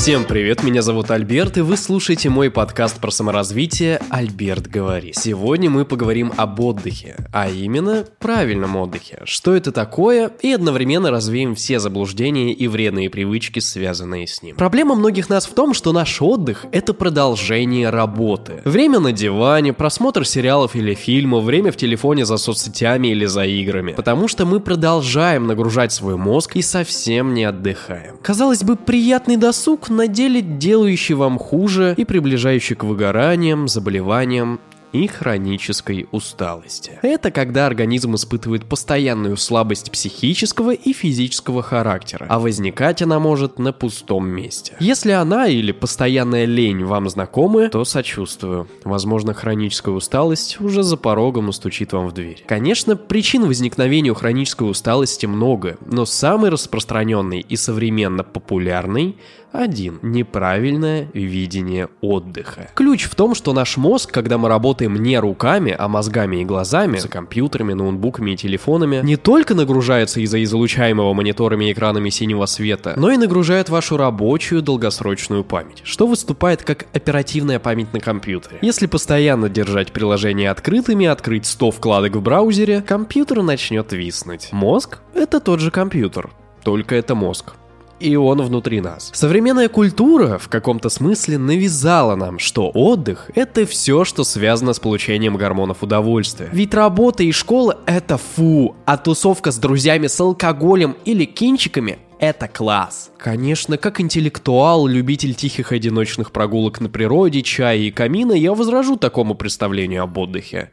Всем привет, меня зовут Альберт, и вы слушаете мой подкаст про саморазвитие «Альберт говорит». Сегодня мы поговорим об отдыхе, а именно правильном отдыхе. Что это такое, и одновременно развеем все заблуждения и вредные привычки, связанные с ним. Проблема многих нас в том, что наш отдых – это продолжение работы. Время на диване, просмотр сериалов или фильмов, время в телефоне за соцсетями или за играми. Потому что мы продолжаем нагружать свой мозг и совсем не отдыхаем. Казалось бы, приятный досуг, на деле делающий вам хуже и приближающий к выгораниям, заболеваниям и хронической усталости. Это когда организм испытывает постоянную слабость психического и физического характера, а возникать она может на пустом месте. Если она или постоянная лень вам знакомы, то сочувствую. Возможно, хроническая усталость уже за порогом настучит вам в дверь. Конечно, причин возникновения хронической усталости много, но самый распространенный и современно популярный один. Неправильное видение отдыха. Ключ в том, что наш мозг, когда мы работаем не руками, а мозгами и глазами, за компьютерами, ноутбуками и телефонами, не только нагружается из-за излучаемого мониторами и экранами синего света, но и нагружает вашу рабочую долгосрочную память, что выступает как оперативная память на компьютере. Если постоянно держать приложения открытыми, открыть 100 вкладок в браузере, компьютер начнет виснуть. Мозг — это тот же компьютер, только это мозг и он внутри нас. Современная культура в каком-то смысле навязала нам, что отдых — это все, что связано с получением гормонов удовольствия. Ведь работа и школа — это фу, а тусовка с друзьями с алкоголем или кинчиками это класс. Конечно, как интеллектуал, любитель тихих одиночных прогулок на природе, чая и камина, я возражу такому представлению об отдыхе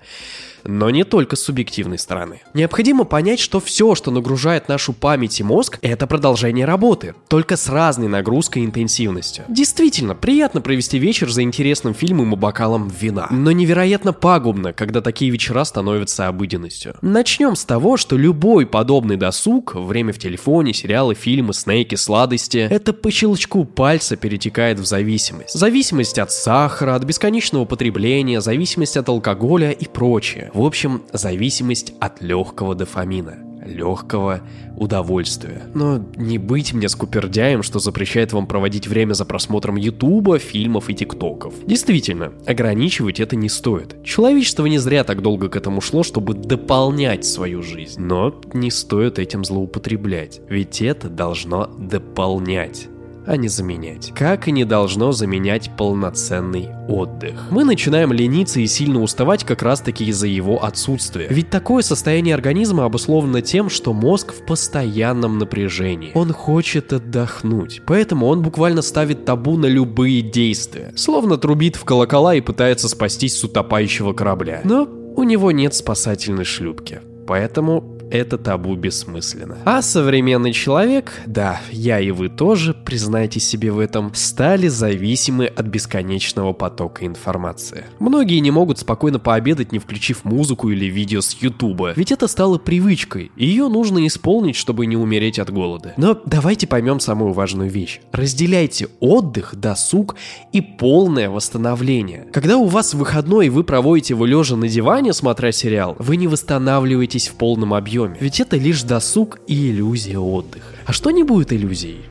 но не только с субъективной стороны. Необходимо понять, что все, что нагружает нашу память и мозг, это продолжение работы, только с разной нагрузкой и интенсивностью. Действительно, приятно провести вечер за интересным фильмом и бокалом вина, но невероятно пагубно, когда такие вечера становятся обыденностью. Начнем с того, что любой подобный досуг, время в телефоне, сериалы, фильмы, снейки, сладости, это по щелчку пальца перетекает в зависимость. Зависимость от сахара, от бесконечного потребления, зависимость от алкоголя и прочее. В общем, зависимость от легкого дофамина легкого удовольствия. Но не быть мне скупердяем, что запрещает вам проводить время за просмотром Ютуба, фильмов и ТикТоков. Действительно, ограничивать это не стоит. Человечество не зря так долго к этому шло, чтобы дополнять свою жизнь. Но не стоит этим злоупотреблять, ведь это должно дополнять а не заменять. Как и не должно заменять полноценный отдых. Мы начинаем лениться и сильно уставать как раз таки из-за его отсутствия. Ведь такое состояние организма обусловлено тем, что мозг в постоянном напряжении. Он хочет отдохнуть, поэтому он буквально ставит табу на любые действия. Словно трубит в колокола и пытается спастись с утопающего корабля. Но у него нет спасательной шлюпки. Поэтому это табу бессмысленно. А современный человек, да, я и вы тоже, признайте себе в этом, стали зависимы от бесконечного потока информации. Многие не могут спокойно пообедать, не включив музыку или видео с ютуба, ведь это стало привычкой, и ее нужно исполнить, чтобы не умереть от голода. Но давайте поймем самую важную вещь. Разделяйте отдых, досуг и полное восстановление. Когда у вас выходной и вы проводите его лежа на диване, смотря сериал, вы не восстанавливаетесь в полном объеме объеме. Ведь это лишь досуг и иллюзия отдыха. А что не будет иллюзией?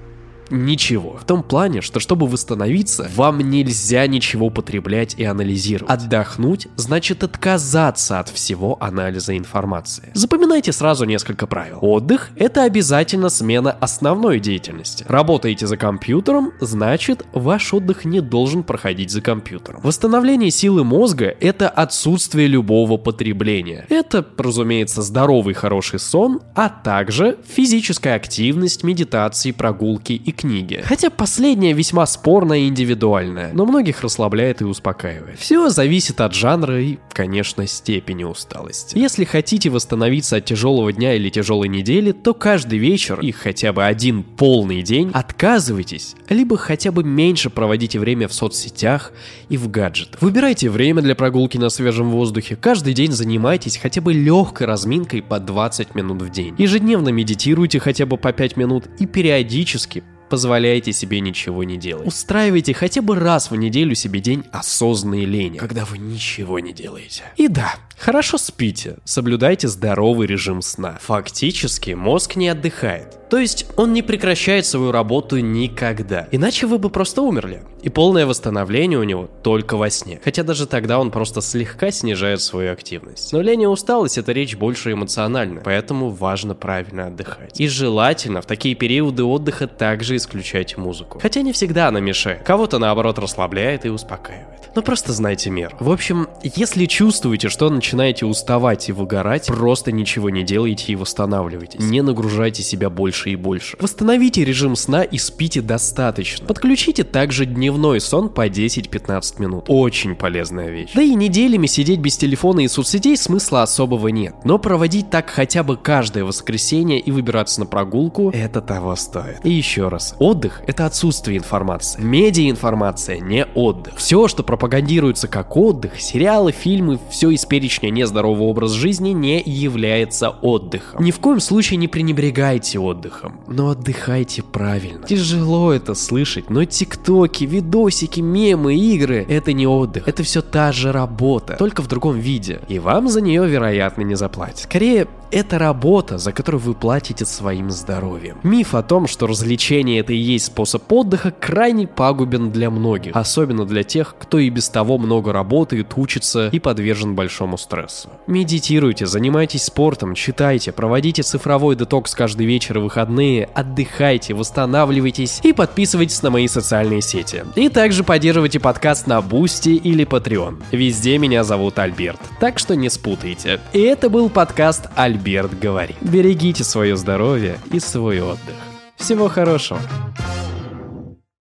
Ничего. В том плане, что чтобы восстановиться, вам нельзя ничего потреблять и анализировать. Отдохнуть значит отказаться от всего анализа информации. Запоминайте сразу несколько правил. Отдых – это обязательно смена основной деятельности. Работаете за компьютером, значит ваш отдых не должен проходить за компьютером. Восстановление силы мозга – это отсутствие любого потребления. Это, разумеется, здоровый хороший сон, а также физическая активность, медитации, прогулки и книги. Хотя последняя весьма спорная и индивидуальная, но многих расслабляет и успокаивает. Все зависит от жанра и, конечно, степени усталости. Если хотите восстановиться от тяжелого дня или тяжелой недели, то каждый вечер и хотя бы один полный день отказывайтесь, либо хотя бы меньше проводите время в соцсетях и в гаджетах. Выбирайте время для прогулки на свежем воздухе, каждый день занимайтесь хотя бы легкой разминкой по 20 минут в день. Ежедневно медитируйте хотя бы по 5 минут и периодически позволяйте себе ничего не делать. Устраивайте хотя бы раз в неделю себе день осознанной лени, когда вы ничего не делаете. И да, хорошо спите, соблюдайте здоровый режим сна. Фактически мозг не отдыхает. То есть он не прекращает свою работу никогда. Иначе вы бы просто умерли. И полное восстановление у него только во сне. Хотя даже тогда он просто слегка снижает свою активность. Но лень и усталость это речь больше эмоциональная, поэтому важно правильно отдыхать. И желательно в такие периоды отдыха также исключать музыку. Хотя не всегда она мешает. Кого-то наоборот расслабляет и успокаивает. Но просто знайте мер. В общем, если чувствуете, что начинаете уставать и выгорать, просто ничего не делайте и восстанавливайтесь. Не нагружайте себя больше и больше. Восстановите режим сна и спите достаточно. Подключите также дневной сон по 10-15 минут. Очень полезная вещь. Да и неделями сидеть без телефона и соцсетей смысла особого нет. Но проводить так хотя бы каждое воскресенье и выбираться на прогулку, это того стоит. И еще раз, отдых — это отсутствие информации. Медиа-информация не отдых. Все, что пропагандируется как отдых, сериалы, фильмы, все из перечня нездорового образ жизни не является отдыхом. Ни в коем случае не пренебрегайте отдыхом, но отдыхайте правильно. Тяжело это слышать, но тиктоки, видосики, мемы, игры — это не отдых, это все та же работа, только в другом виде. И вам за нее, вероятно, не заплатят. Скорее, это работа, за которую вы платите своим здоровьем. Миф о том, что развлечение это и есть способ отдыха, крайне пагубен для многих, особенно для тех, кто и без того много работает, учится и подвержен большому стрессу. Медитируйте, занимайтесь спортом, читайте, проводите цифровой детокс каждый вечер и выходные, отдыхайте, восстанавливайтесь и подписывайтесь на мои социальные сети. И также поддерживайте подкаст на Бусти или Patreon. Везде меня зовут Альберт, так что не спутайте. И это был подкаст Альберт говорит. Берегите свое здоровье и свой отдых. Всего хорошего.